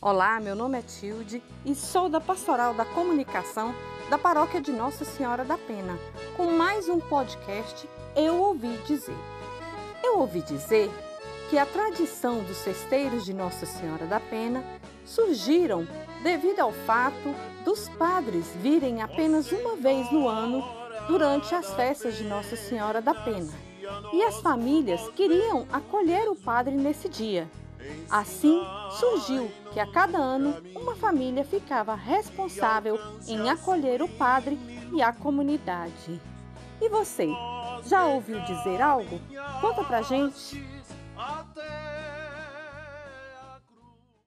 Olá, meu nome é Tilde e sou da Pastoral da Comunicação da Paróquia de Nossa Senhora da Pena, com mais um podcast Eu Ouvi Dizer. Eu ouvi dizer que a tradição dos cesteiros de Nossa Senhora da Pena surgiram devido ao fato dos padres virem apenas uma vez no ano durante as festas de Nossa Senhora da Pena. E as famílias queriam acolher o padre nesse dia. Assim, surgiu que a cada ano uma família ficava responsável em acolher o padre e a comunidade. E você, já ouviu dizer algo? Conta pra gente!